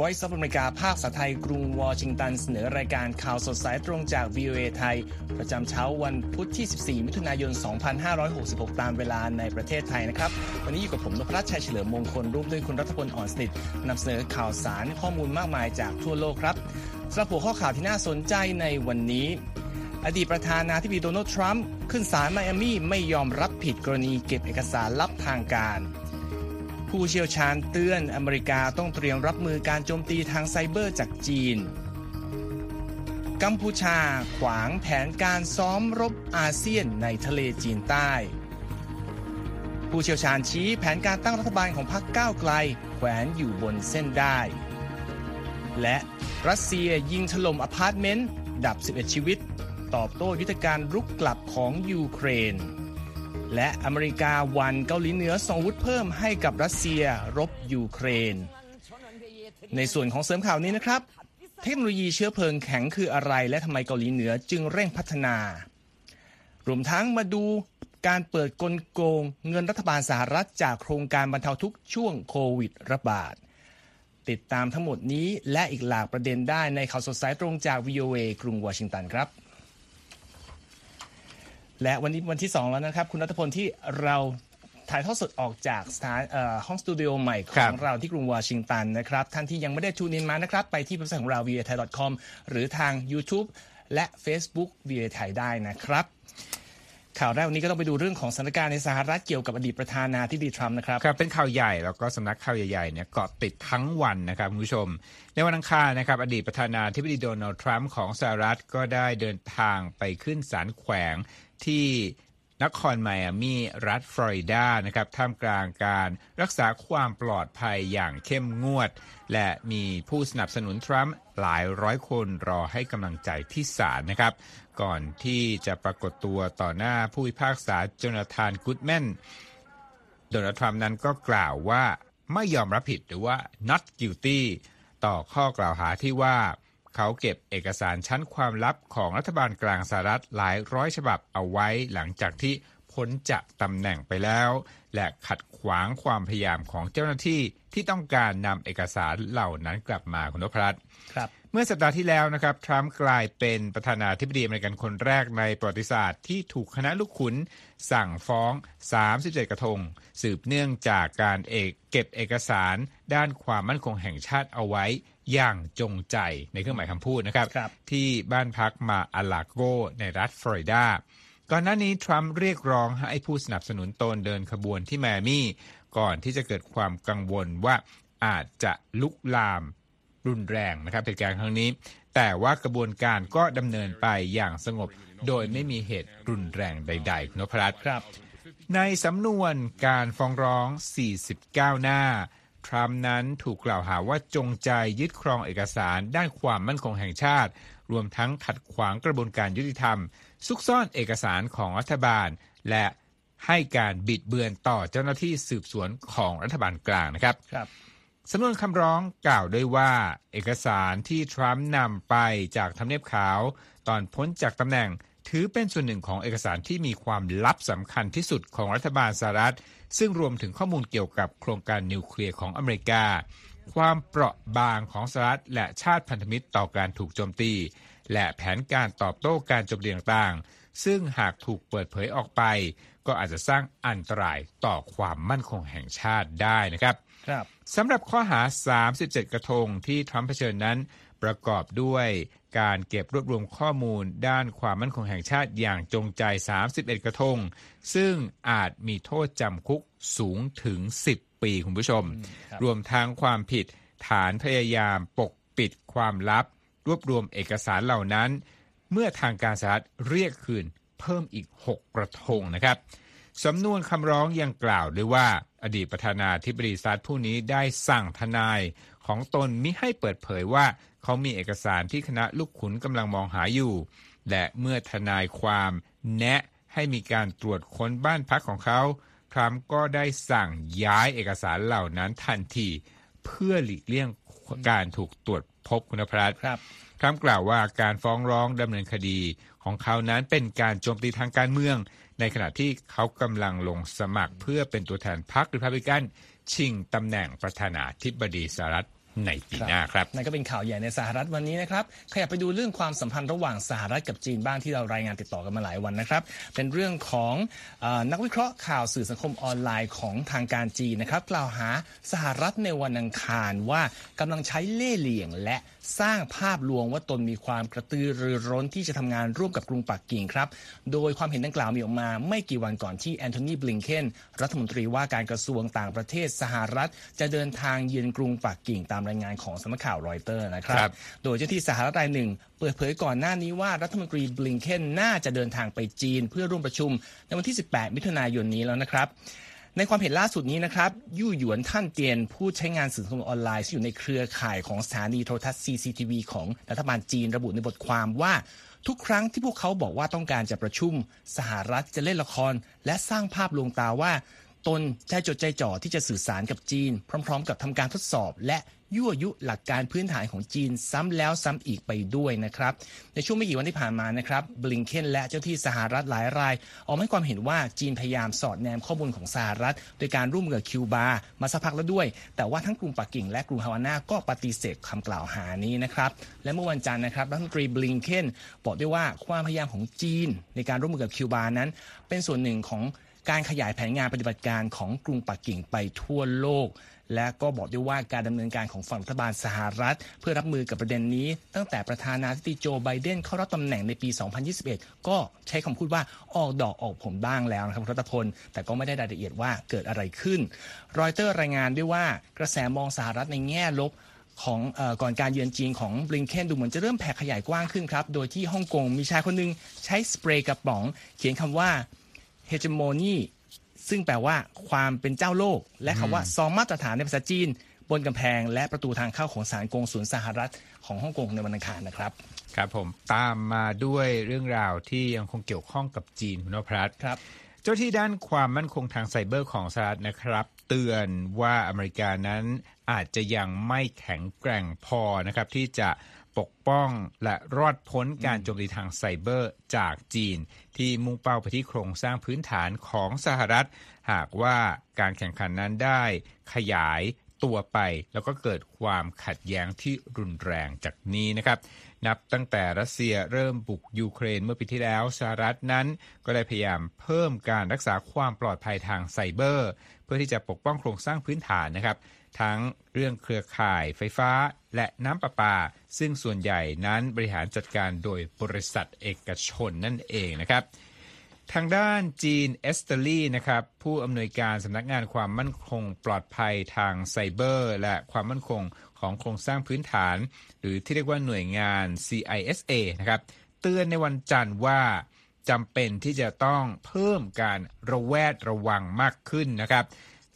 Voice of America ภาคภาไทยกรุงวอชิงตัน เสนอรายการข่าวสดสายตรงจาก VOA ไทย ประจำเช้าวันพุธที่ 14 มิถุนายน 2566 ตามเวลาในประเทศไทยนะครับ วันนี้อยู่กับผมนพรัชชัยเฉลิมมงคลร่วมด้วยคุณรัฐพลอ่อนสนิทนำเสนอข่าวสารข้อมูลมากมายจากทั่วโลกครับสำหรับหัวข้อข่าวที่น่าสนใจในวันนี้ อดีตประธานาธิบดีโดนัลด์ทรัมป์ขึ้นศาลไมอามี่ไม่ยอมรับผิดกรณีเก็บเอกสารลับทางการ ผู้เชี่ยวชาญเตือนอเมริกาต้องเตรียมรับมือการโจมตีทางไซเบอร์จากจีน กัมพูชาขวางแผนการซ้อมรบอาเซียนในทะเลจีนใต้ ผู้เชี่ยวชาญชี้แผนการตั้งรัฐบาลของพรรคก้าวไกลแขวนอยู่บนเส้นด้าย และรัสเซียยิงถล่มอพาร์ตเมนต์ ดับ 11 ชีวิต ตอบโต้ยุทธการรุกกลับของยูเครน และอเมริกาวันเกาหลีเหนือส่งวุธเพิ่มให้กับรัสเซียรบยูเครน ในส่วนของเสริมข่าวนี้นะครับ เทคโนโลยีเชื้อเพลิงแข็งคืออะไร และทำไมเกาหลีเหนือจึงเร่งพัฒนา รวมทั้งมาดูการเปิดกลโกงเงินรัฐบาลสหรัฐจากโครงการบรรเทาทุกข์ช่วงโควิดระบาด ติดตามทั้งหมดนี้และอีกหลากประเด็นได้ในข่าวสดสายตรงจาก VOA กรุงวอชิงตันครับ และวันนี้วันที่ 2 แล้วนะครับ คุณรัฐพลที่เราถ่ายทอดสดออกจากสถานเอ่อห้องสตูดิโอใหม่ขครับที่กรุงวอชิงตันนะครับ ท่านที่ยังไม่ได้ tune in มานะครับ ไปที่เว็บไซต์ของเรา v a t h a i c o m หรือทาง YouTube และ Facebook v a t h a i ได้นะครับ ข่าวแรกวันนี้ก็ต้องไปดูเรื่องของสถานการณ์ในสหรัฐเกี่ยวกับอดีตประธานาธิบดีทรัมป์นะครับครับ เป็นข่าวใหญ่แล้วก็สำนักข่าวใหญ่ๆเนี่ยเกาะติดทั้งวันนะครับคุณผู้ชม ในวันอังคารนะครับอดีตประธานาธิบดีโดนัลด์ทรัมป์ของสหรัฐก็ได้เดินทางไปขึ้นศาลแขวง ที่นครไมอามีรัฐฟลอริดานะครับท่ามกลางการรักษาความปลอดภัยอย่างเข้มงวด และมีผู้สนับสนุนทรัมป์หลายร้อยคนรอให้กำลังใจที่ศาลนะครับ ก่อนที่จะปรากฏตัวต่อหน้าผู้พิพากษาโจนาธานกูดแมนโดนัลด์ทรัมป์นั้นก็กล่าวว่าไม่ยอมรับผิดหรือว่า not guilty ต่อข้อกล่าวหาที่ว่า เขาเก็บเอกสารชั้นความลับของรัฐบาลกลางสหรัฐหลายร้อยฉบับเอาไว้หลังจากที่พ้นจากตำแหน่งไปแล้ว และขัดขวางความพยายามของเจ้าหน้าที่ที่ต้องการนำเอกสารเหล่านั้นกลับมาคุณนพรัตน์ครับ เมื่อสัปดาห์ที่แล้วนะครับ ทรัมป์กลายเป็นประธานาธิบดีอเมริกันคนแรกในประวัติศาสตร์ที่ถูกคณะลูกขุน สั่งฟ้อง 37 กระทง สืบเนื่องจากการเอกเก็บเอกสารด้านความมั่นคงแห่งชาติเอาไว้ อย่างจงใจในเครื่องหมายคำพูดนะครับครับที่บ้านพักมาอาลาโกในรัฐฟลอริดาก่อนหน้านี้ทรัมป์เรียกร้องให้ผู้สนับสนุนตนเดินขบวนที่แมอามี่ ก่อนที่จะเกิดความกังวลว่าอาจจะลุกลามรุนแรงนะครับเหตุการณ์ครั้งนี้ แต่ว่ากระบวนการก็ดำเนินไปอย่างสงบ โดยไม่มีเหตุรุนแรงใดๆนพรัตน์ครับ ในสำนวนการฟ้องร้อง 49 หน้า ทรัมป์นั้นถูกกล่าวหาว่าจงใจยึดครองเอกสารด้านความมั่นคงแห่งชาติ รวมทั้งขัดขวางกระบวนการยุติธรรม ซุกซ่อนเอกสารของรัฐบาล และให้การบิดเบือนต่อเจ้าหน้าที่สืบสวนของรัฐบาลกลางนะครับครับสำนวนคำร้องกล่าวด้วยว่า เอกสารที่ทรัมป์นำไปจากทำเนียบขาว ตอนพ้นจากตำแหน่ง ถือเป็นส่วนหนึ่งของเอกสารที่มีความลับสำคัญที่สุดของรัฐบาลสหรัฐ ซึ่งรวมถึงข้อมูลเกี่ยวกับโครงการนิวเคลียร์ของอเมริกา ความเปราะบางของสหรัฐและชาติพันธมิตรต่อการถูกโจมตี และแผนการตอบโต้การโจมตีต่างๆ ซึ่งหากถูกเปิดเผยออกไป ก็อาจจะสร้างอันตรายต่อความมั่นคงแห่งชาติได้นะครับครับสำหรับข้อหา 37 กระทงที่ทรัมป์เผชิญนั้นประกอบด้วย การเก็บรวบรวมข้อมูลด้านความมั่นคงแห่งชาติอย่างจงใจ 31 กระทง ซึ่งอาจมีโทษจำคุกสูงถึง 10 ปีคุณผู้ชมครับรวมทั้งความผิดฐานพยายามปกปิดความลับ รวบรวมเอกสารเหล่านั้น เมื่อทางการสหรัฐเรียกคืนเพิ่มอีก 6 กระทงนะครับสำนวนคำร้องยังกล่าวด้วยว่า อดีตประธานาธิบดีสหรัฐผู้นี้ได้สั่งทนายของตนมิให้เปิดเผยว่า เขามีเอกสารที่คณะลูกขุนกำลังมองหาอยู่ และเมื่อทนายความแนะให้มีการตรวจค้นบ้านพักของเขา ทรัมป์ก็ได้สั่งย้ายเอกสารเหล่านั้นทันที เพื่อหลีกเลี่ยงการถูกตรวจพบคุณพรัตน์ครับทรัมป์กล่าวว่าการฟ้องร้องดำเนินคดีของเขานั้นเป็นการโจมตีทางการเมือง ในขณะที่เขากำลังลงสมัครเพื่อเป็นตัวแทนพรรคริพับลิกันชิงตำแหน่งประธานาธิบดีสหรัฐ ในปีหน้าครับนั่นก็เป็นข่าวใหญ่ในสหรัฐวันนี้นะครับขยับไปดูเรื่องความสัมพันธ์ระหว่างสหรัฐกับจีนบ้างที่เรารายงานติดต่อกันมาหลายวันนะครับเป็นเรื่องของเออนักวิเคราะห์ข่าวสื่อสังคมออนไลน์ของทางการจีนนะครับกล่าวหาสหรัฐในวันอังคารว่ากำลังใช้เล่ห์เหลี่ยง และสร้างภาพลวงว่าตนมีความกระตือรือร้นที่จะทำงานร่วมกับกรุงปักกิ่งครับโดยความเห็นดังกล่าวมีออกมา ไม่กี่วันก่อนที่แอนโทนีบลิงเคนรัฐมนตรีว่าการกระทรวงต่างประเทศสหรัฐ จะเดินทางเยือนกรุงปักกิ่งตามรายงานของสำนักข่าวรอยเตอร์นะครับครับ โดยเจ้าที่สหรัฐรายหนึ่ง เปิดเผยก่อนหน้านี้ว่ารัฐมนตรีบลิงเคนน่าจะเดินทางไปจีน เพื่อร่วมประชุมในวันที่ 18 มิถุนายนนี้แล้วนะครับในความเห็นล่าสุดนี้นะครับยู่หยวนท่านเตียนผู้ใช้งานสื่อสังคมออนไลน์ที่อยู่ในเครือข่ายของสถานีโทรทัศน์ CCTV ของรัฐบาลจีนระบุในบทความว่า ทุกครั้งที่พวกเขาบอกว่าต้องการจะประชุม สหรัฐจะเล่นละคร และสร้างภาพลวงตาว่า ตนใจจดใจจ่อที่จะสื่อสารกับจีน พร้อม ๆ กับทำการทดสอบและ ยั่วยุหลักการพื้นฐานของจีนซ้ำแล้วซ้ำอีกไปด้วยนะครับ ในช่วงไม่กี่วันที่ผ่านมานะครับบลิงเคนและเจ้าที่สหรัฐหลายรายออกมาให้ความเห็นว่าจีนพยายามสอดแนมข้อมูลของสหรัฐ โดยการร่วมมือกับคิวบามาสักพักแล้วด้วย แต่ว่าทั้งกรุงปักกิ่งและกรุงฮาวาน่าก็ปฏิเสธคำกล่าวหานี้นะครับและเมื่อวันจันทร์นะครับรัฐมนตรีบลิงเคนบอกด้วยว่าความพยายามของจีน ในการร่วมมือกับคิวบานั้น เป็นส่วนหนึ่งของการขยายแผนงานปฏิบัติการของกรุงปักกิ่งไปทั่วโลก และก็บอกด้วยว่าการดำเนินการของฝั่งรัฐบาลสหรัฐ เพื่อรับมือกับประเด็นนี้ ตั้งแต่ประธานาธิบดีโจไบเดนเข้ารับตำแหน่งในปี 2021 ก็ใช้คำพูดว่าออกดอกออกผลบ้างแล้วนะครับรัตพล แต่ก็ไม่ได้รายละเอียดว่าเกิดอะไรขึ้น รอยเตอร์รายงานด้วยว่ากระแสมองสหรัฐในแง่ลบของอก่อนการเยือนจีนของบลิงเคนดูเหมือนจะเริ่มแผ่ขยายกว้างขึ้นครับ โดยที่ฮ่องกงมีชายคนหนึงใช้สเปรย์กระป๋อง เขียนคำว่า hegemony ซึ่งแปลว่าความเป็นเจ้าโลก และคำว่าซองมาตรฐานในภาษาจีน บนกำแพง และประตูทางเข้าของศาลกงสุลสหรัฐของฮ่องกงในวันอังคารนะครับครับผมตามมาด้วยเรื่องราวที่ยังคงเกี่ยวข้องกับจีนคุณนพรัตน์ครับ เจ้าหน้าที่ด้านความมั่นคงทางไซเบอร์ของสหรัฐนะครับ เตือนว่าอเมริกานั้นอาจจะยังไม่แข็งแกร่งพอนะครับที่จะ ปกป้องและรอดพ้นการโจมตีทางไซเบอร์จากจีน ที่มุ่งเป้าไปที่โครงสร้างพื้นฐานของสหรัฐ หากว่าการแข่งขันนั้นได้ขยายตัวไปแล้วก็เกิดความขัดแย้งที่รุนแรงจากนี้นะครับ นับตั้งแต่รัสเซียเริ่มบุกยูเครนเมื่อปีที่แล้วสหรัฐนั้น ก็ได้พยายามเพิ่มการรักษาความปลอดภัยทางไซเบอร์ เพื่อที่จะปกป้องโครงสร้างพื้นฐานนะครับ ทั้งเรื่องเครือข่ายไฟฟ้า และน้ำประปา ซึ่งส่วนใหญ่นั้นบริหารจัดการโดยบริษัทเอกชนนั่นเองนะครับ ทางด้านจีนเอสเตอรี่นะครับผู้อำนวยการสำนักงานความมั่นคงปลอดภัยทางไซเบอร์ และความมั่นคงของโครงสร้างพื้นฐาน หรือที่เรียกว่าหน่วยงาน CISA นะครับเตือนในวันจันทร์ว่าจำเป็นที่จะต้องเพิ่มการระแวดระวังมากขึ้นนะครับ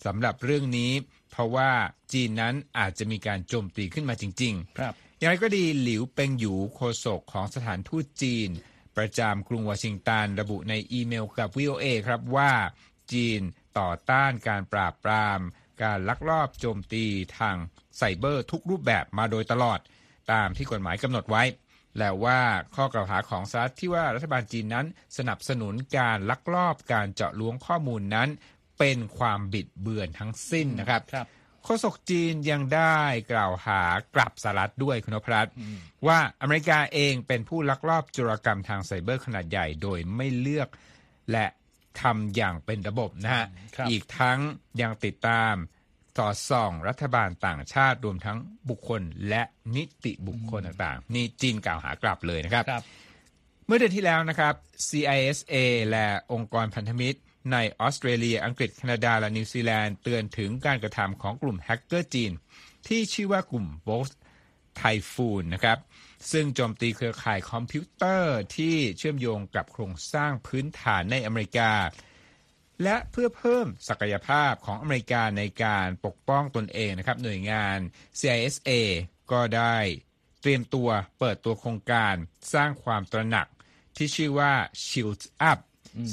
สำหรับเรื่องนี้ เพราะว่าจีนนั้นอาจจะมีการโจมตีขึ้นมาจริง ๆ ครับ อย่างไรก็ดีหลิวเปงหยูโฆษกของสถานทูตจีน ประจำกรุงวอชิงตันระบุในอีเมลกับ VOA ครับว่าจีนต่อต้านการปราบปราม การลักลอบโจมตีทางไซเบอร์ทุกรูปแบบมาโดยตลอด ตามที่กฎหมายกำหนดไว้ แล้วว่าข้อกล่าวหาของสหรัฐที่ว่ารัฐบาลจีนนั้นสนับสนุนการลักลอบการเจาะล้วงข้อมูลนั้น เป็นความบิดเบือนทั้งสิ้นนะครับครับโฆษกจีนยังได้กล่าวหากลับสหรัฐด้วยคุณนพรัตน์ว่าอเมริกาเองเป็นผู้ลักลอบจุรกรรมทางไซเบอร์ขนาดใหญ่โดยไม่เลือกและทำอย่างเป็นระบบนะฮะครับอีกทั้งยังติดตามสอดส่องรัฐบาลต่างชาติรวมทั้งบุคคลและนิติบุคคลต่างๆ นี่จีนกล่าวหากลับเลยนะครับครับเมื่อเดือนที่แล้วนะครับ CISA และองค์กรพันธมิตร ในออสเตรเลีย อังกฤษ แคนาดา และนิวซีแลนด์ เตือนถึงการกระทำของกลุ่มแฮกเกอร์จีน ที่ชื่อว่ากลุ่ม b o s ไทฟูนนะครับ ซึ่งโจมตีเครือข่ายคอมพิวเตอร์ที่เชื่อมโยงกับโครงสร้างพื้นฐานในอเมริกา และเพื่อเพิ่มศักยภาพของอเมริกาในการปกป้องตนเองนะครับ หน่วยงาน CISA ก็ได้เตรียมตัวเปิดตัวโครงการสร้างความตระหนักที่ชื่อว่า Shield Up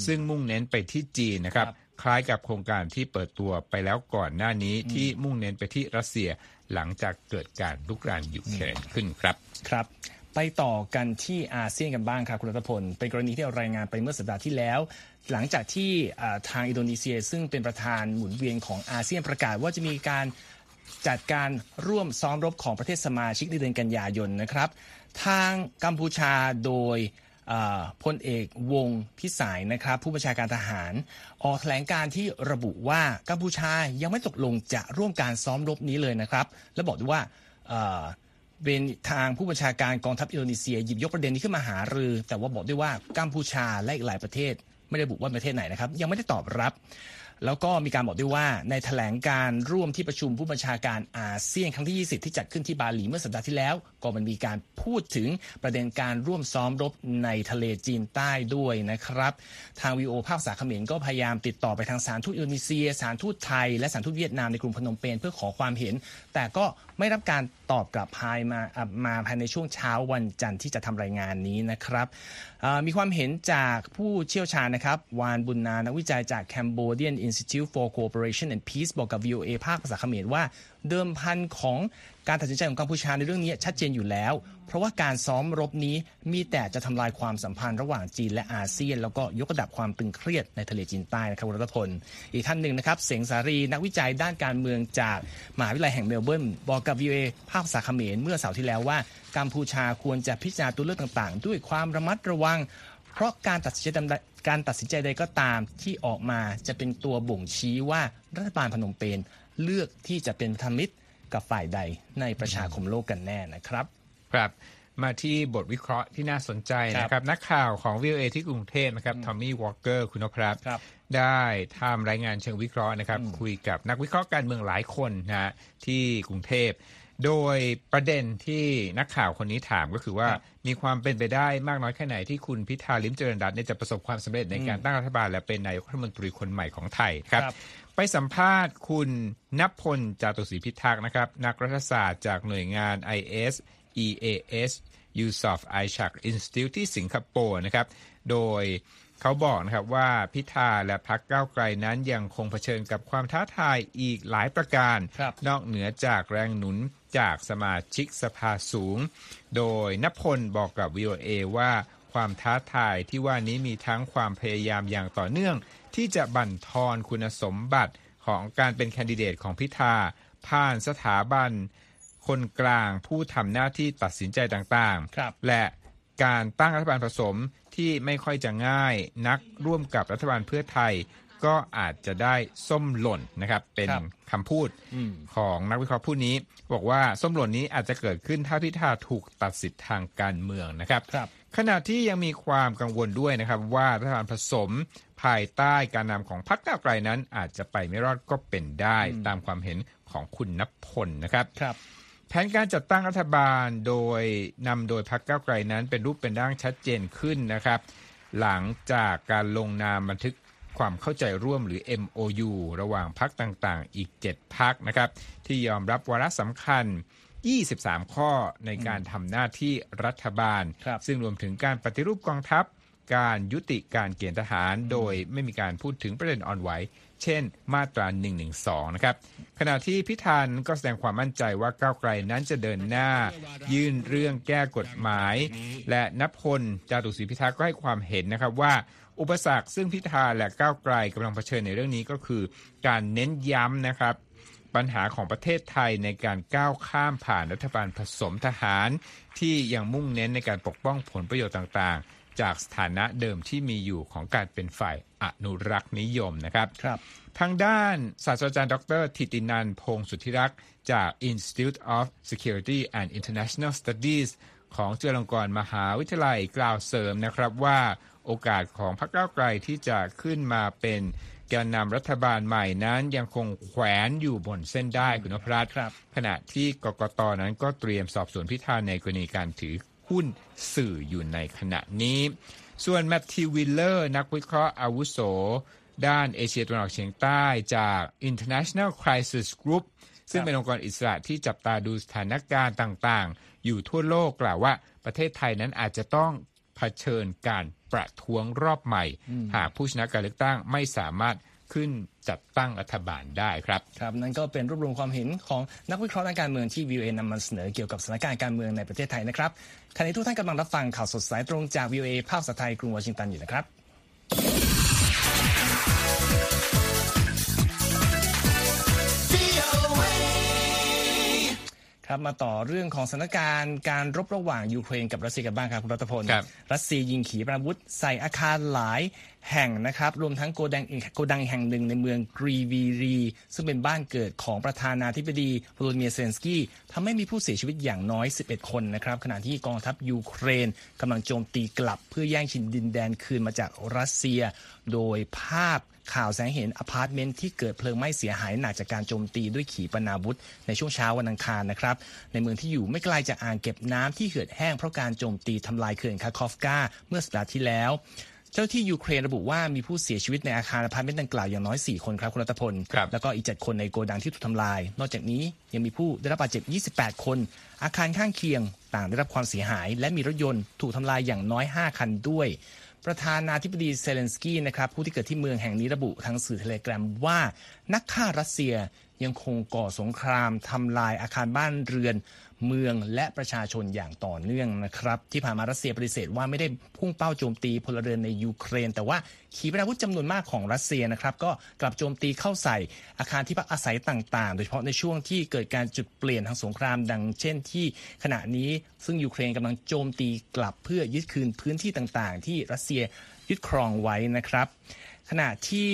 ซึ่งมุ่งเน้นไปที่จีนนะครับครับ คล้ายกับโครงการที่เปิดตัวไปแล้วก่อนหน้านี้ที่มุ่งเน้นไปที่รัสเซียหลังจากเกิดการลุกรานยูเครนขึ้นครับครับไปต่อกันที่อาเซียนกันบ้างครับคุณรัตพล เป็นกรณีที่เรารายงานไปเมื่อสัปดาห์ที่แล้ว หลังจากที่อ่าทางอินโดนีเซีย ซึ่งเป็นประธานหมุนเวียนของอาเซียนประกาศว่าจะมีการจัดการร่วมซ้อมรบของประเทศสมาชิกในเดือนกันยายนนะครับ ทางกัมพูชาโดย พลเอกวงพิสายนะครับ ผู้บัญชาการทหาร ออกแถลงการที่ระบุว่ากัมพูชายังไม่ตกลงจะร่วมการซ้อมรบนี้เลยนะครับ และบอกด้วยว่าเป็นทางผู้บัญชาการกองทัพอินโดนีเซียหยิบยกประเด็นนี้ขึ้นมาหารือ แต่ว่าบอกด้วยว่ากัมพูชาและอีกหลายประเทศ ไม่ได้บุว่าประเทศไหนนะครับ ยังไม่ได้ตอบรับ แล้วก็มีการบอกด้วยว่าในแถลงการร่วมที่ประชุมผู้บัญชาการอาเซียนครั้งที่ 20 ที่จัดขึ้นที่บาหลีเมื่อสัปดาห์ที่แล้ว ก็มันมีการพูดถึงประเด็นการร่วมซ้อมรบในทะเลจีนใต้ด้วยนะครับ ทางวีโอภาคสาเขมรก็พยายามติดต่อไปทางสารทูตอินโดนีเซียสารทูตไทย และสารทูตเวียดนามในกรุงพนมเปญเพื่อขอความเห็น แต่ก็ไม่รับการตอบกลับภายมามาภายในช่วงเช้าวันจันทร์ที่จะทำรายงานนี้นะครับมีความเห็นจากผู้เชี่ยวชาญนะครับ วานบุญนานักวิจัยจาก Cambodian Institute for Cooperation and Peace บอกกับ VOA ภาคภาษาเขมรว่าเดิมพันของการตัดสินใจของกัมพูชาในเรื่องนี้ชัดเจนอยู่แล้ว เพราะว่าการซ้อมรบนี้มีแต่จะทำลายความสัมพันธ์ระหว่างจีนและอาเซียน แล้วก็ยกระดับความตึงเครียดในทะเลจีนใต้นะครับรัตพล อีกท่านหนึ่งนะครับ เสงสารีนักวิจัยด้านการเมืองจากมหาวิทยาลัยแห่งเมลเบิร์นบอกกับ VOA ภาคภาษาเขมรเมื่อเสาร์ที่แล้วว่ากัมพูชาควรจะพิจารณาตัวเลือกต่างๆ ด้วยความระมัดระวัง เพราะการตัดสินใจการตัดสินใจใดก็ตามที่ออกมาจะเป็นตัวบ่งชี้ว่ารัฐบาลพนมเปญเลือกที่จะเป็นธรรมิตร กับฝ่ายใดในประชาคมโลกกันแน่นะครับ ครับมาที่บทวิเคราะห์ที่น่าสนใจนะครับนักข่าวของวิวเอที่กรุงเทพนะครับทอมมี่วอลเกอร์คุณนพรัตได้ทำรายงานเชิงวิเคราะห์นะครับ คุยกับนักวิเคราะห์การเมืองหลายคนนะที่กรุงเทพ โดยประเด็นที่นักข่าวคนนี้ถามก็คือว่า มีความเป็นไปได้มากน้อยแค่ไหนที่คุณพิธาลิมเจริญรัตน์จะประสบความสำเร็จในการตั้งรัฐบาล และเป็นนายกรัฐมนตรีคนใหม่ของไทยครับไปสัมภาษณ์คุณนพลจาตุศรีพิทักษ์นะครับ นักรัฐศาสตร์จากหน่วยงาน IS EAS Yusof i s h a k Institute ที่สิงคโปร์นะครับ โดยเขาบอกนะครับว่าพิธาและพรรคก้าวไกลนั้นยังคงเผชิญกับความท้าทายอีกหลายประการนอกเหนือจากแรงหนุน จากสมาชิกสภาสูง โดยนพลบอกกับ VOA ว่าความท้าทายที่ว่านี้มีทั้งความพยายามอย่างต่อเนื่อง ที่จะบั่นทอนคุณสมบัติของการเป็นแคนดิเดตของพิธา ผ่านสถาบัน คนกลางผู้ทำหน้าที่ตัดสินใจต่างๆ และการตั้งรัฐบาลผสมที่ไม่ค่อยจะง่ายนักร่วมกับรัฐบาลเพื่อไทย ก็อาจจะได้ส้มหล่นนะครับ เป็นคำพูดของนักวิเคราะห์ผู้นี้ บอกว่าส้มหล่นนี้อาจจะเกิดขึ้นถ้าพิธาถูกตัดสิทธิ์ทางการเมืองนะครับรบขณะที่ยังมีความกังวลด้วยนะครับ ว่ารัฐบาลผสมภายใต้การนำของพรรคก้าวไกลนั้น อาจจะไปไม่รอดก็เป็นได้ตามความเห็นของคุณนพลนะครับครับแผนการจัดตั้งรัฐบาลโดยนำโดยพรรคก้าวไกลนั้น เป็นรูปเป็นร่างชัดเจนขึ้นนะครับ หลังจากการลงนามบันทึก ความเข้าใจร่วมหรือ MOU ระหว่างพรรคต่างๆ อีก 7พรรคนะครับ ที่ยอมรับวาระสำคัญ 23 ข้อในการทำหน้าที่รัฐบาล ซึ่งรวมถึงการปฏิรูปกองทัพ การยุติการเกณฑ์ทหาร โดยไม่มีการพูดถึงประเด็นอ่อนไหวเช่น มาตรา 112 นะครับ ขณะที่พิธานก็แสดงความมั่นใจว่าก้าวไกลนั้นจะเดินหน้า ยื่นเรื่องแก้กฎหมาย และนพลจาตุศรีพิทักษ์ก็ให้ความเห็นนะครับว่า อุปสรรคซึ่งพิธาและก้าวไกลกำลังเผชิญในเรื่องนี้ก็คือ การเน้นย้ำนะครับปัญหาของประเทศไทยในการก้าวข้ามผ่านรัฐบาลผสมทหาร ที่ยังมุ่งเน้นในการปกป้องผลประโยชน์ต่างๆ จากสถานะเดิมที่มีอยู่ของการเป็นฝ่ายอนุรักษ์นิยมนะครับครับ ทางด้านศาสตราจารย์ดรทิตินันพงสุทธิรักษ์จาก Institute of Security and International Studies ของจุฬาลงกรณ์มหาวิทยาลัยกล่าวเสริมนะครับว่า โอกาสของพรรคก้าวไกลที่จะขึ้นมาเป็นแกนนำรัฐบาลใหม่นั้นยังคงแขวนอยู่บนเส้นได้คุณนพรัตน์ขณะที่กกตนั้นก็เตรียมสอบสวนพิธาในกรณีการถือหุ้นสื่ออยู่ในขณะนี้ ส่วนแมทธิววิลเลอร์นักวิเคราะห์อาวุโส ด้านเอเชียตะวันออกเฉียงใต้จาก International Crisis Group ซึ่งเป็นองค์กรอิสระที่จับตาดูสถานการณ์ต่างๆ อยู่ทั่วโลกกล่าวว่าประเทศไทยนั้นอาจจะต้องเผชิญการ ประท้วงรอบใหม่ หากผู้ชนะการเลือกตั้งไม่สามารถขึ้นจัดตั้งรัฐบาลได้ครับครับนั่นก็เป็นรวบรวมความเห็นของนักวิเคราะห์ทางการเมืองที่วิวเอนำมาเสนอเกี่ยวกับสถานการณ์การเมืองในประเทศไทยนะครับขณะนี้ทุกท่านกำลังรับฟังข่าวสดสายตรงจากวิวเอภาคภาษาไทยกรุงวอชิงตันอยู่นะครับ ครับมาต่อเรื่องของสถานการณ์การรบระหว่างยูเครนกับรัสเซียกันบ้างครับคุณรัตพลครับรัสเซียยิงขีปนาวุธใส่อาคารหลายแห่งนะครับ รวมทั้งโกดังอีกโกดังแห่งหนึ่งในเมืองกรีวีรี ซึ่งเป็นบ้านเกิดของประธานาธิบดีโวโลดิเมียร์เซเลนสกี้ทำให้มีผู้เสียชีวิตอย่างน้อย 11 คนนะครับ ขณะที่กองทัพยูเครนกำลังโจมตีกลับเพื่อแย่งชิงดินแดนคืนมาจากรัสเซีย โดยภาพ ข่าวแสดงให้เห็นอพาร์ตเมนต์ที่เกิดเพลิงไหม้เสียหายหนักจากการโจมตีด้วยขีปนาวุธ ในช่วงเช้าวันอังคารนะครับ ในเมืองที่อยู่ไม่ไกลจากอ่างเก็บน้ำที่เหือดแห้งเพราะการโจมตีทำลายเขื่อนคาคอฟกาเมื่อสัปดาห์ที่แล้วเจ้าหน้าที่ยูเครนระบุว่ามีผู้เสียชีวิตในอาคารอพาร์ตเมนต์ดังกล่าวอย่างน้อย 4 คนครับคุณรัตพลครับแล้วก็อีก 7 คนในโกดังที่ถูกทำลาย นอกจากนี้ยังมีผู้ได้รับบาดเจ็บ 28 คน อาคารข้างเคียง ต่างได้รับความเสียหาย และมีรถยนต์ถูกทำลายอย่างน้อย 5 คันด้วย ประธานาธิบดีเซเลนสกี้นะครับผู้ที่เกิดที่เมืองแห่งนี้ระบุทางสื่อเทเลแกรมว่านักฆ่ารัสเซียยังคงก่อสงครามทำลายอาคารบ้านเรือน เมืองและประชาชนอย่างต่อเนื่องนะครับ ที่ผ่านมารัสเซียปฏิเสธว่าไม่ได้พุ่งเป้าโจมตีพลเรือนในยูเครน แต่ว่าขีปนาวุธจำนวนมากของรัสเซียนะครับก็กลับโจมตีเข้าใส่อาคารที่พักอาศัยต่าง ๆ โดยเฉพาะในช่วงที่เกิดการจุดเปลี่ยนทางสงคราม ดังเช่นที่ขณะนี้ซึ่งยูเครนกำลังโจมตีกลับเพื่อยึดคืนพื้นที่ต่างๆ ที่รัสเซียยึดครองไว้นะครับขณะที่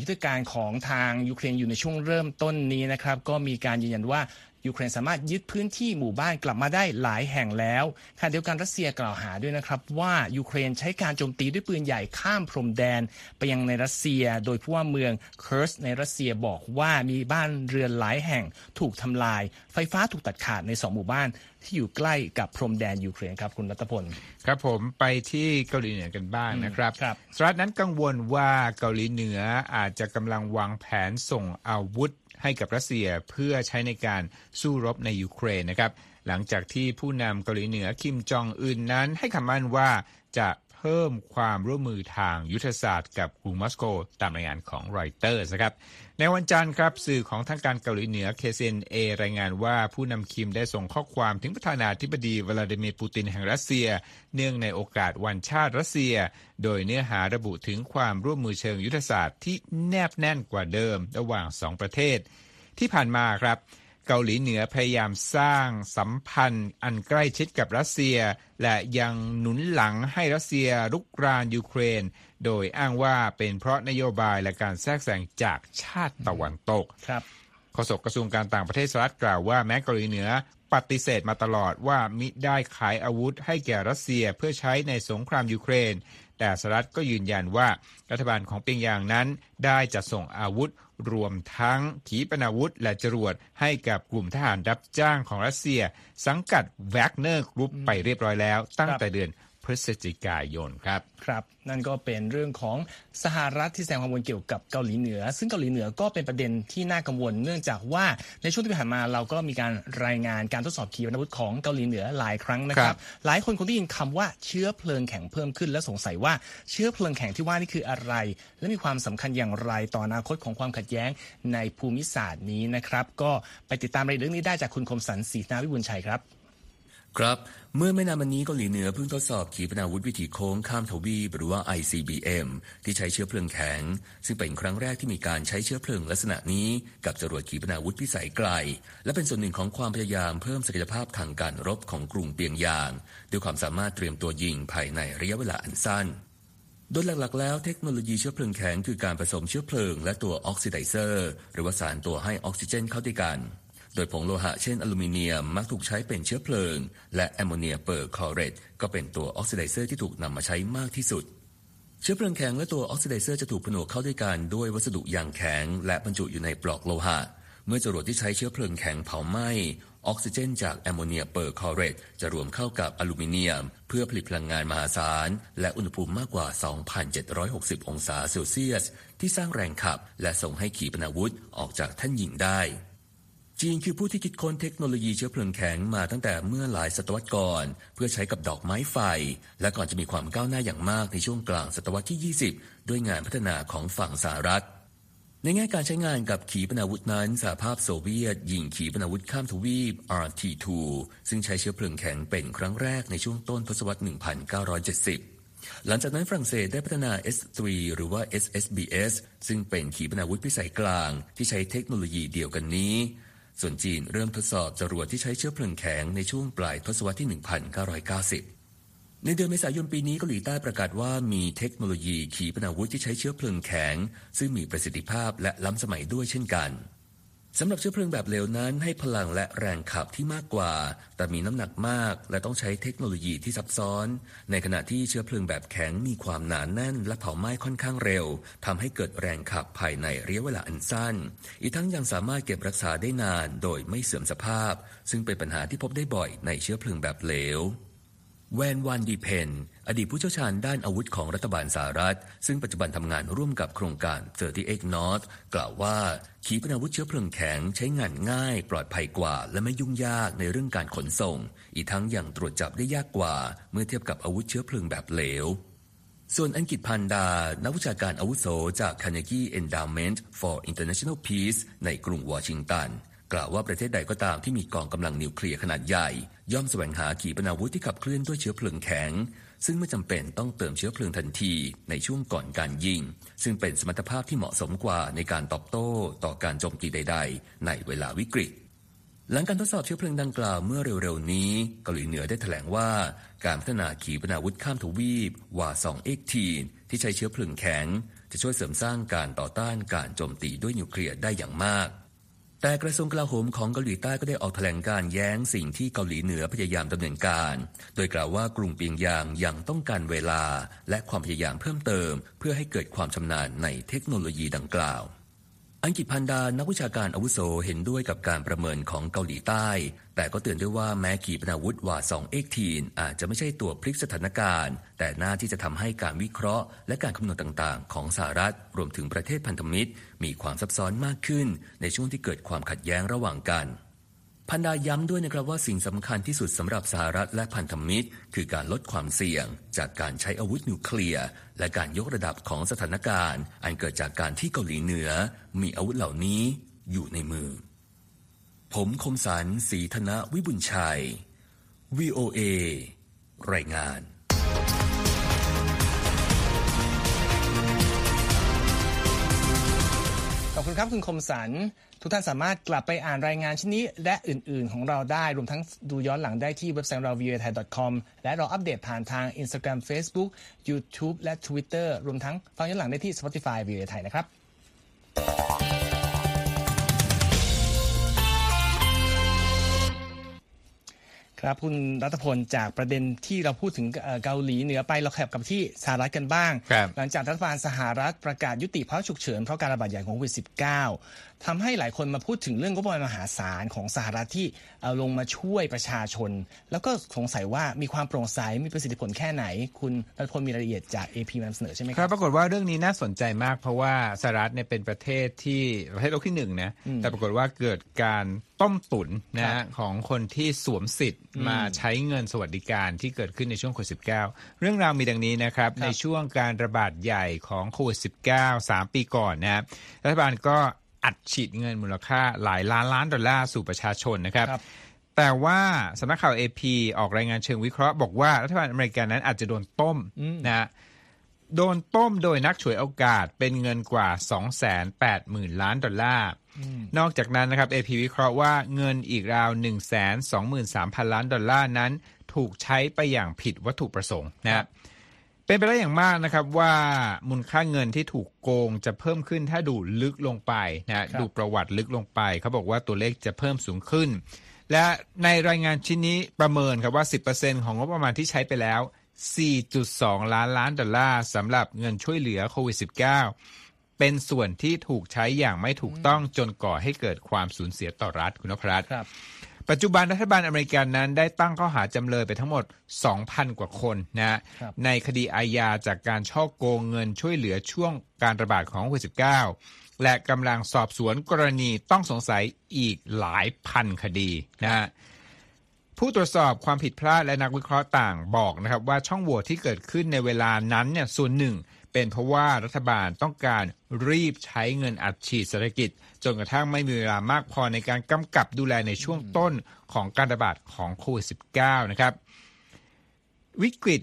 ยุทธการของทางยูเครนอยู่ในช่วงเริ่มต้นนี้นะครับ ก็มีการยืนยันว่า ยูเครนสามารถยึดพื้นที่หมู่บ้านกลับมาได้หลายแห่งแล้วขณะเดียวกันรัสเซียกล่าวหาด้วยนะครับ ว่ายูเครนใช้การโจมตีด้วยปืนใหญ่ข้ามพรมแดน ไปยังในรัสเซีย โดยผู้ว่าเมืองเคิร์สก์ในรัสเซียบอกว่ามีบ้านเรือนหลายแห่งถูกทำลาย ไฟฟ้าถูกตัดขาดในสองหมู่บ้านที่อยู่ใกล้กับพรมแดนยูเครนครับคุณรัตพล ครับผมไปที่เกาหลีเหนือกันบ้างนะครับครับสหรัฐนั้นกังวลว่าเกาหลีเหนืออาจจะกำลังวางแผนส่งอาวุธ ให้กับรัสเซียเพื่อใช้ในการสู้รบในยูเครนนะครับ หลังจากที่ผู้นำเกาหลีเหนือคิมจองอึนนั้น ให้คำมั่นว่าจะเพิ่มความร่วมมือทางยุทธศาสตร์กับกรุงมอสโกตามรายงานของรอยเตอร์นะครับ ในวันจันทร์ครับสื่อของทางการเกาหลีเหนือ KCNA รายงานว่าผู้นำคิมได้ส่งข้อความถึงประธานาธิบดีวลาดิเมียร์ปูตินแห่งรัสเซีย เนื่องในโอกาสวันชาติรัสเซีย โดยเนื้อหาระบุถึงความร่วมมือเชิงยุทธศาสตร์ที่แนบแน่นกว่าเดิมระหว่างสองประเทศ ที่ผ่านมาครับ เกาหลีเหนือพยายามสร้างสัมพันธ์ อันใกล้ชิดกับรัสเซีย และยังหนุนหลังให้รัสเซียรุกรานยูเครน โดยอ้างว่าเป็นเพราะนโยบายและการแทรกแซงจากชาติตะวันตกครับโฆษกกระทรวงการต่างประเทศสหรัฐกล่าวว่าแม้เกาหลีเหนือปฏิเสธมาตลอดว่ามิได้ขายอาวุธให้แก่รัสเซียเพื่อใช้ในสงครามยูเครน แต่สหรัฐก็ยืนยันว่ารัฐบาลของเปียงยางนั้น ได้จะส่งอาวุธรวมทั้งขีปนาวุธและจรวดให้กับกลุ่มทหารรับจ้างของรัสเซีย สังกัดแวกเนอร์กรุ๊ปไปเรียบร้อยแล้ว ตั้งแต่เดือน พฤศจิกายนครับครับนั่นก็เป็นเรื่องของสหรัฐที่แสดงความกังวลเกี่ยวกับเกาหลีเหนือ ซึ่งเกาหลีเหนือก็เป็นประเด็นที่น่ากังวล เนื่องจากว่าในช่วงที่ผ่านมาเราก็มีการรายงานการทดสอบขีปนาวุธของเกาหลีเหนือหลายครั้งนะครับครับหลายคนคงได้ยินคำว่าเชื้อเพลิงแข็งเพิ่มขึ้น และสงสัยว่าเชื้อเพลิงแข็งที่ว่านี่คืออะไร และมีความสำคัญอย่างไรต่ออนาคตของความขัดแย้งในภูมิศาสตร์นี้นะครับ ก็ไปติดตามรายละเอียดเรื่องนี้ได้จากคุณคมสันต์ศรีนาวิบุญชัยครับ ครับ เมื่อไม่นานมานี้เกาหลีเหนือเพิ่งทดสอบขีปนาวุธวิถีโค้งข้ามทวีปหรือว่า ICBM ที่ใช้เชื้อเพลิงแข็ง ซึ่งเป็นครั้งแรกที่มีการใช้เชื้อเพลิงลักษณะนี้กับจรวดขีปนาวุธพิสัยไกล และเป็นส่วนหนึ่งของความพยายามเพิ่มศักยภาพทางการรบของกรุงเปียงยาง ด้วยความสามารถเตรียมตัวยิงภายในระยะเวลาอันสั้นโดยหลักๆ แล้วเทคโนโลยีเชื้อเพลิงแข็งคือการผสมเชื้อเพลิงและตัวออกซิไดเซอร์ หรือว่าสารตัวให้ออกซิเจนเข้าด้วยกัน โดยผงโลหะเช่นอลูมิเนียมมักถูกใช้เป็นเชื้อเพลิง และแอมโมเนียเปอร์คลอเรตก็เป็นตัวออกซิไดเซอร์ที่ถูกนำมาใช้มากที่สุด เชื้อเพลิงแข็งและตัวออกซิไดเซอร์จะถูกผนวกเข้าด้วยกันด้วยวัสดุอย่างแข็ง และบรรจุอยู่ในปลอกโลหะ เมื่อจรวดที่ใช้เชื้อเพลิงแข็งเผาไหม้ออกซิเจนจากแอมโมเนียเปอร์คลอเรตจะรวมเข้ากับอลูมิเนียม เพื่อผลิตพลังงานมหาศาล และอุณหภูมิมากกว่า 2,760 องศาเซลเซียส ที่สร้างแรงขับ และส่งให้ขีปนาวุธออกจากแท่นยิงได้ จีนคือผู้ที่คิดค้นเทคโนโลยีเชื้อเพลิงแข็งมาตั้งแต่เมื่อหลายศตวรรษก่อน เพื่อใช้กับดอกไม้ไฟ และก่อนจะมีความก้าวหน้าอย่างมากในช่วงกลางศตวรรษที่ 20 ด้วยงานพัฒนาของฝั่งสหรัฐ ในแง่การใช้งานกับขีปนาวุธนั้นสหภาพโซเวียต ยิงขีปนาวุธข้ามทวีป RT-2 ซึ่งใช้เชื้อเพลิงแข็งเป็นครั้งแรกในช่วงต้นทศวรรษ 1970หลังจากนั้นฝรั่งเศสได้พัฒนา S3 หรือว่า SSBS ซึ่งเป็นขีปนาวุธพิสัยกลางที่ใช้เทคโนโลยีเดียวกันนี้ ส่วนจีนเริ่มทดสอบจรวดที่ใช้เชื้อเพลิงแข็งในช่วงปลายทศวรรษที่ 1990 ในเดือนเมษายนปีนี้เกาหลีใต้ประกาศว่ามีเทคโนโลยีขีปนาวุธที่ใช้เชื้อเพลิงแข็ง ซึ่งมีประสิทธิภาพและล้ำสมัยด้วยเช่นกัน สำหรับเชื้อเพลิงแบบเหลวนั้นให้พลังและแรงขับที่มากกว่า แต่มีน้ำหนักมาก และต้องใช้เทคโนโลยีที่ซับซ้อน ในขณะที่เชื้อเพลิงแบบแข็งมีความหนานแน่น และเผาไหม้ค่อนข้างเร็วทำให้เกิดแรงขับภายในระยะเวลาอันสั้น อีกทั้งยังสามารถเก็บรักษาได้นานโดยไม่เสื่อมสภาพ ซึ่งเป็นปัญหาที่พบได้บ่อยในเชื้อเพลิงแบบเหลว แวนวันดีเพน อดีตผู้เชี่ยวชาญด้านอาวุธของรัฐบาลสหรัฐ ซึ่งปัจจุบันทำงานร่วมกับโครงการ 38 North กล่าวว่า ขีปนาวุธเชื้อเพลิงแข็งใช้งานง่าย ปลอดภัยกว่า และไม่ยุ่งยากในเรื่องการขนส่ง อีกทั้งยังตรวจจับได้ยากกว่า เมื่อเทียบกับอาวุธเชื้อเพลิงแบบเหลว ส่วนอังกฤษพันดา นักวิชาการอาวุโสจาก Carnegie Endowment for International Peace ในกรุงวอชิงตัน กล่าวว่าประเทศใดก็ตามที่มีกองกำลังนิวเคลียร์ขนาดใหญ่ ย่อมแสวงหาขีปนาวุธที่ขับเคลื่อนด้วยเชื้อเพลิงแข็ง ซึ่งไม่จำเป็นต้องเติมเชื้อเพลิงทันทีในช่วงก่อนการยิง ซึ่งเป็นสมรรถภาพที่เหมาะสมกว่าในการตอบโต้ต่อการโจมตีใด ๆ ในเวลาวิกฤต หลังการทดสอบเชื้อเพลิงดังกล่าวเมื่อเร็วๆนี้เกาหลีเหนือได้แถลงว่า การพัฒนาขีปนาวุธข้ามทวีปว่า2 x ทีนที่ใช้เชื้อเพลิงแข็ง จะช่วยเสริมสร้างการต่อต้านการโจมตีด้วยนิวเคลียร์ได้อย่างมาก แต่กระทรวงกลาโหมของเกาหลีใต้ก็ได้ออกแถลงการแย้งสิ่งที่เกาหลีเหนือพยายามดำเนินการ โดยกล่าวว่ากรุงเปียงยางยังต้องการเวลาและความพยายามเพิ่มเติม เพื่อให้เกิดความชำนาญในเทคโนโลยีดังกล่าว อังกฤษพันดา นักวิชาการอาวุโสเห็นด้วยกับการประเมินของเกาหลีใต้ แต่ก็เตือนด้วยว่าแม้ขีปนาวุธว่า2เอ็กทีนอาจจะไม่ใช่ตัวพลิกสถานการณ์ แต่น่าที่จะทำให้การวิเคราะห์ และการคำนวณต่างๆ ของสหรัฐ รวมถึงประเทศพันธมิตร มีความซับซ้อนมากขึ้น ในช่วงที่เกิดความขัดแย้งระหว่างกัน พันดาย้ำด้วยนะครับว่าสิ่งสำคัญที่สุดสำหรับสหรัฐและพันธมิตร คือการลดความเสี่ยง จากการใช้อาวุธนิวเคลียร์ และการยกระดับของสถานการณ์ อันเกิดจากการที่เกาหลีเหนือ มีอาวุธเหล่านี้อยู่ในมือ ผมคมสันสีธนวิบุญชัย VOA รายงาน อบคุณครับคุณคมสัน ทุกท่านสามารถกลับไปอ่านรายงานชิ้นนี้ และอื่น ๆ ของเราได้ รวมทั้งดูย้อนหลังได้ที่เว็บไซต์เรา v i a thai com และเราอัปเดตผ่านทาง Instagram Facebook YouTube และ Twitter รวมทั้งฟังย้อนหลังได้ที่ Spotify v i a thai นะครับ ครับคุณรัตพลจากประเด็นที่เราพูดถึงเกาหลีเหนือไปเราแคบกับที่สหรัฐกันบ้าง หลังจากรัฐบาลสหรัฐประกาศยุติภาวะฉุกเฉินเพราะการระบาดใหญ่ของโควิด -19 ทำให้หลายคนมาพูดถึงเรื่องงบประมาณมหาศาลของสหรัฐที่เอาลงมาช่วยประชาชน แล้วก็สงสัยว่ามีความโปร่งใสมีประสิทธิผลแค่ไหน คุณรัตพลมีรายละเอียดจาก AP มานำเสนอใช่ไหมครับ ปรากฏว่าเรื่องนี้น่าสนใจมากเพราะว่าสหรัฐเนี่ยเป็นประเทศที่ประเทศโลกที่หนึ่งนะแต่ปรากฏว่าเกิดการต้มตุ๋นนะของคนที่สวมสิทธิ์มาใช้เงินสวัสดิการที่เกิดขึ้นในช่วงโควิด -19 เรื่องราวมีดังนี้นะครับในช่วงการระบาดใหญ่ของโควิด -19 3 ปีก่อนนะรัฐบาลก็ อัดฉีดเงินมูลค่าหลายล้านล้านดอลลาร์สู่ประชาชนนะครับแต่ว่าสำนักข่าว AP ออกรายงานเชิงวิเคราะห์บอกว่ารัฐบาลอเมริกันนั้นอาจจะโดนต้มนะโดนต้มโดยนักฉวยโอกาสเป็นเงินกว่า 280,000 ล้านดอลลาร์ นอกจากนั้นนะครับ AP วิเคราะห์ว่าเงินอีกราว 123,000 ล้านดอลลาร์นั้น ถูกใช้ไปอย่างผิดวัตถุประสงค์นะ เป็นไปได้อย่างมากนะครับว่ามูลค่าเงินที่ถูกโกงจะเพิ่มขึ้นถ้าดูลึกลงไปนะดูประวัติลึกลงไป เขาบอกว่าตัวเลขจะเพิ่มสูงขึ้น และในรายงานชิ้นนี้ประเมินครับว่า 10%ของงบประมาณที่ใช้ไปแล้ว 4.2 ล้านล้านดอลลาร์สำหรับเงินช่วยเหลือโควิด -19 เป็นส่วนที่ถูกใช้อย่างไม่ถูกต้องจนก่อให้เกิดความสูญเสียต่อรัฐคุณพรัตครับ ปัจจุบันรัฐบาลอเมริกันนั้นได้ตั้งข้อหาจำเลยไปทั้งหมด 2,000 กว่าคนนะในคดีอาญาจากการช่อโกงเงินช่วยเหลือช่วงการระบาดของโควิด -19 และกำลังสอบสวนกรณีต้องสงสัยอีกหลายพันคดีนะผู้ตรวจสอบความผิดพลาดและนักวิเคราะห์ต่างบอกนะครับว่าช่องโหว่ที่เกิดขึ้นในเวลานั้นเนี่ยส่วนหนึ่ง เป็นเพราะว่ารัฐบาลต้องการรีบใช้เงินอัดฉีดเศรษฐกิจ จนกระทั่งไม่มีเวลามากพอในการกำกับดูแลในช่วงต้นของการระบาดของโควิด -19 นะครับ วิกฤต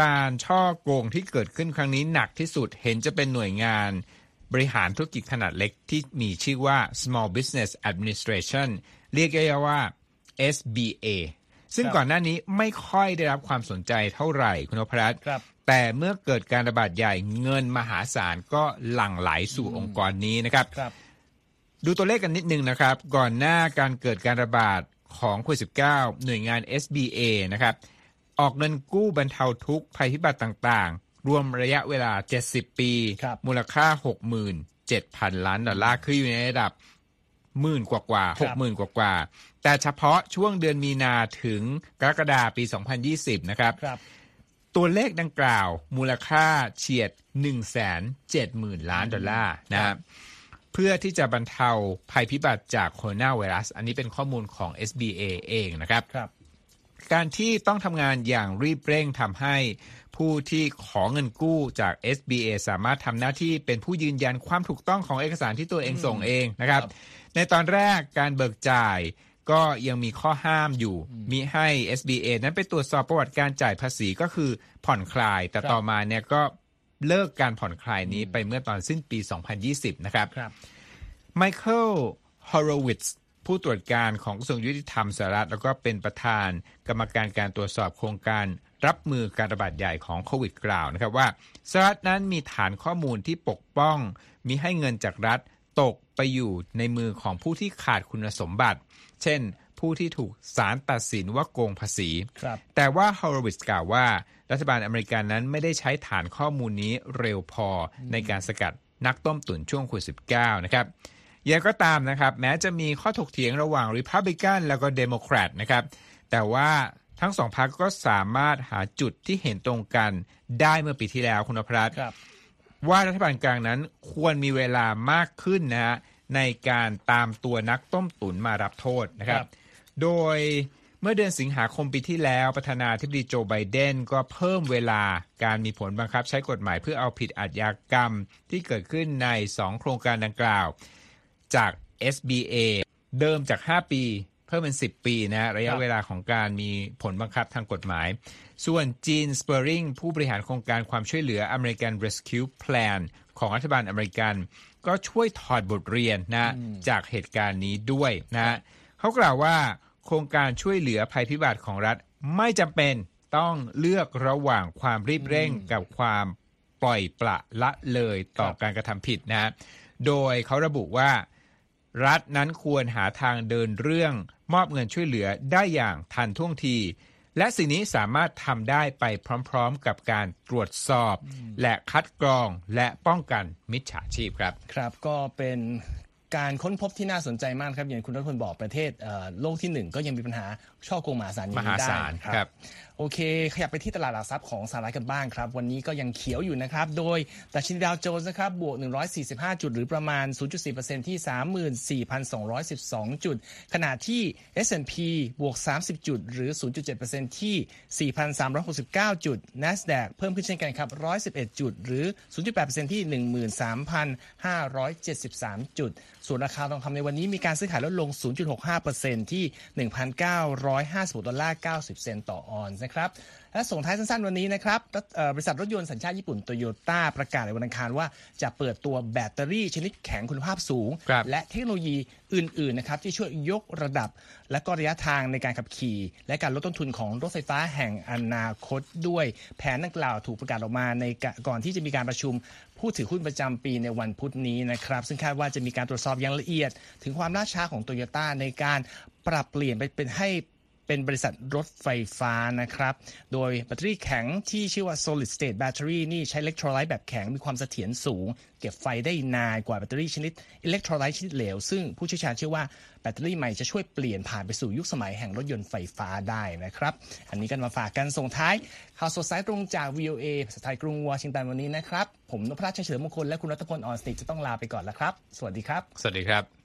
การช่อโกงที่เกิดขึ้นครั้งนี้หนักที่สุดเห็นจะเป็นหน่วยงานบริหารธุรกิจขนาดเล็กที่มีชื่อว่า Small Business Administration เรียกย่อๆว่า SBA ซึ่งครับก่อนหน้านี้ไม่ค่อยได้รับความสนใจเท่าไหร่คุณนพรัตน์ครับ แต่เมื่อเกิดการระบาดใหญ่เงินมหาศาลก็หลั่งไหลสู่องค์กรนี้นะครับครับดูตัวเลขกันนิดนึงนะครับ ก่อนหน้าการเกิดการระบาดของโควิด -19 หน่วยงาน SBA นะครับออกเงินกู้บรรเทาทุกข์ภัยพิบัติต่างๆ รวมระยะเวลา 70 ปีครับมูลค่า 67,000 ล้านดอลลาร์คืออยู่ในระดับหมื่นกว่ากว่าครัหกหมื่นกว่ากว่า แต่เฉพาะช่วงเดือนมีนาถึงกรกฎาปี 2020 นะครับครับ ตัวเลขดังกล่าว มูลค่าเฉียด 170,000 ล้านดอลลาร์นะครับเพื่อที่จะบรรเทาภัยพิบัติจากโคโรนาไวรัส อันนี้เป็นข้อมูลของ SBA เองนะครับครับ การที่ต้องทำงานอย่างรีบเร่งทำให้ผู้ที่ขอเงินกู้จาก SBA สามารถทำหน้าที่เป็นผู้ยืนยันความถูกต้องของเอกสารที่ตัวเองส่งเองนะครับครับในตอนแรกการเบิกจ่าย ก็ยังมีข้อห้ามอยู่มิให้ SBA นั้นไปตรวจสอบประวัติการจ่ายภาษีก็คือผ่อนคลาย แต่ครับต่อมาเนี่ยก็เลิกการผ่อนคลายนี้ไปเมื่อตอนสิ้นปี 2020 นะครับครับไมเคิลฮอ r วิตส์ผู้ตรวจการของกระทรวงยุติธรรมสหรัฐแล้วก็เป็นประธานกรรมการการตรวจสอบโครงการรับมือการระบาดใหญ่ของโควิดกล่าวนะครับว่าสหรัฐนั้นมีฐานข้อมูลที่ปกป้อง มีให้เงินจากรัฐตกไปอยู่ในมือของผู้ที่ขาดคุณสมบัติ เช่น ผู้ที่ถูกศาลตัดสินว่าโกงภาษีครับแต่ว่าฮอ r วิตส์กล่าวว่า รัฐบาลอเมริกันนั้นไม่ได้ใช้ฐานข้อมูลนี้เร็วพอในการสกัดนักต้มตุ๋นช่วงโควิด 19 นะครับอย่างก็ตามนะครับ แม้จะมีข้อถกเถียงระหว่างริพับลิกันแล้วก็เดโมแครตนะครับ แต่ว่าทั้งสองพรรคก็สามารถหาจุดที่เห็นตรงกันได้เมื่อปีที่แล้วคุณอภรัตน์ครับว่ารัฐบาลกลางนั้นควรมีเวลามากขึ้นนะฮะ ในการตามตัวนักต้มตุ๋นมารับโทษนะครับครับ โดยเมื่อเดือนสิงหาคมปีที่แล้ว ประธานาธิบดีโจไบเดนก็เพิ่มเวลาการมีผลบังคับใช้กฎหมายเพื่อเอาผิดอาชญากรรมที่เกิดขึ้นใน 2 โครงการดังกล่าว จาก SBA เดิมจาก 5 ปี เพิ่มเป็น 10 ปีนะฮะระยะครับเวลาของการมีผลบังคับทางกฎหมาย ส่วนจีนสเปอริงผู้บริหารโครงการความช่วยเหลือ American Rescue Plan ของรัฐบาลอเมริกัน ก็ช่วยถอดบทเรียนนะจากเหตุการณ์นี้ด้วยนะฮะเขากล่าวว่าโครงการช่วยเหลือภัยพิบัติของรัฐไม่จำเป็นต้องเลือกระหว่างความรีบเร่งกับความปล่อยปละละเลยต่อครับการกระทำผิดนะฮะโดยเขาระบุว่า รัฐนั้นควรหาทางเดินเรื่องมอบเงินช่วยเหลือได้อย่างทันท่วงที และสิ่งนี้สามารถทำได้ไปพร้อมๆ กับการตรวจสอบ และคัดกรองและป้องกันมิจฉาชีพครับ ครับก็เป็นการค้นพบที่น่าสนใจมากครับอย่างคุณรัฐพลบอกประเทศเอ่อโลกที่หนึ่งก็ยังมีปัญหา ช่อโกงมหาศาลอย่างมหานี้ได้ศาลคครัรับบโอเค ขยับไปที่ตลาดหลักทรัพย์ของสหรัฐกันบ้างครับ วันนี้ก็ยังเขียวอยู่นะครับ โดยดัชนีดาวโจนส์นะครับบวก 145 จุด หรือประมาณ 0.4%ที่ 34,212 จุด ขณะที่ S&P บวก 30 จุด หรือ 0.7%ที่ 4,369 จุด NASDAQ เพิ่มขึ้นเช่นกันครับ 111 จุด หรือ 0.8%ที่ 13,573 จุด ส่วนราคาทองคำในวันนี้มีการซื้อขายลดลง 0.65%ที่1,956ดอลลาร์90 เซนต์ต่อออนซ์นะครับ และส่งท้ายสั้นๆวันนี้นะครับรัฐเอ่อบริษัทรถยนต์สัญชาติญี่ปุ่นโตโยต้าประกาศในวันอังคารว่าจะเปิดตัวแบตเตอรี่ชนิดแข็งคุณภาพสูงครับและเทคโนโลยีอื่นๆนะครับที่ช่วยยกระดับ และก็ระยะทางในการขับขี่ และการลดต้นทุนของรถไฟฟ้าแห่งอนาคตด้วยแผนดังกล่าวถูกประกาศออกมาในกะก่อนที่จะมีการประชุมผู้ถือหุ้นประจำปีในวันพุธนี้นะครับ ซึ่งคาดว่าจะมีการตรวจสอบอย่างละเอียด ถึงความล่าช้าของโตโยต้าในการปรับเปลี่ยนไปเป็นให้ เป็นบริษัทรถไฟฟ้านะครับ โดยแบตเตอรี่แข็งที่ชื่อว่า solid state battery นี่ใช้อิเล็กโทรไลต์แบบแข็งมีความเสถียรสูง เก็บไฟได้นานกว่าแบตเตอรี่ชนิดอิเล็กโทรไลต์ชนิดเหลว ซึ่งผู้เชี่ยวชาญเชื่อว่าแบตเตอรี่ใหม่จะช่วยเปลี่ยนผ่านไปสู่ยุคสมัยแห่งรถยนต์ไฟฟ้าได้นะครับ อันนี้กันมาฝากกันส่งท้ายข่าวสดสายตรงจาก VOA ภาษาไทยกรุงวอชิงตันวันนี้นะครับ ผมนพรัชเฉลิมมงคลและคุณรัตพลอ่อนสติจะต้องลาไปก่อนแล้วครับ สวัสดีครับ สวัสดีครับ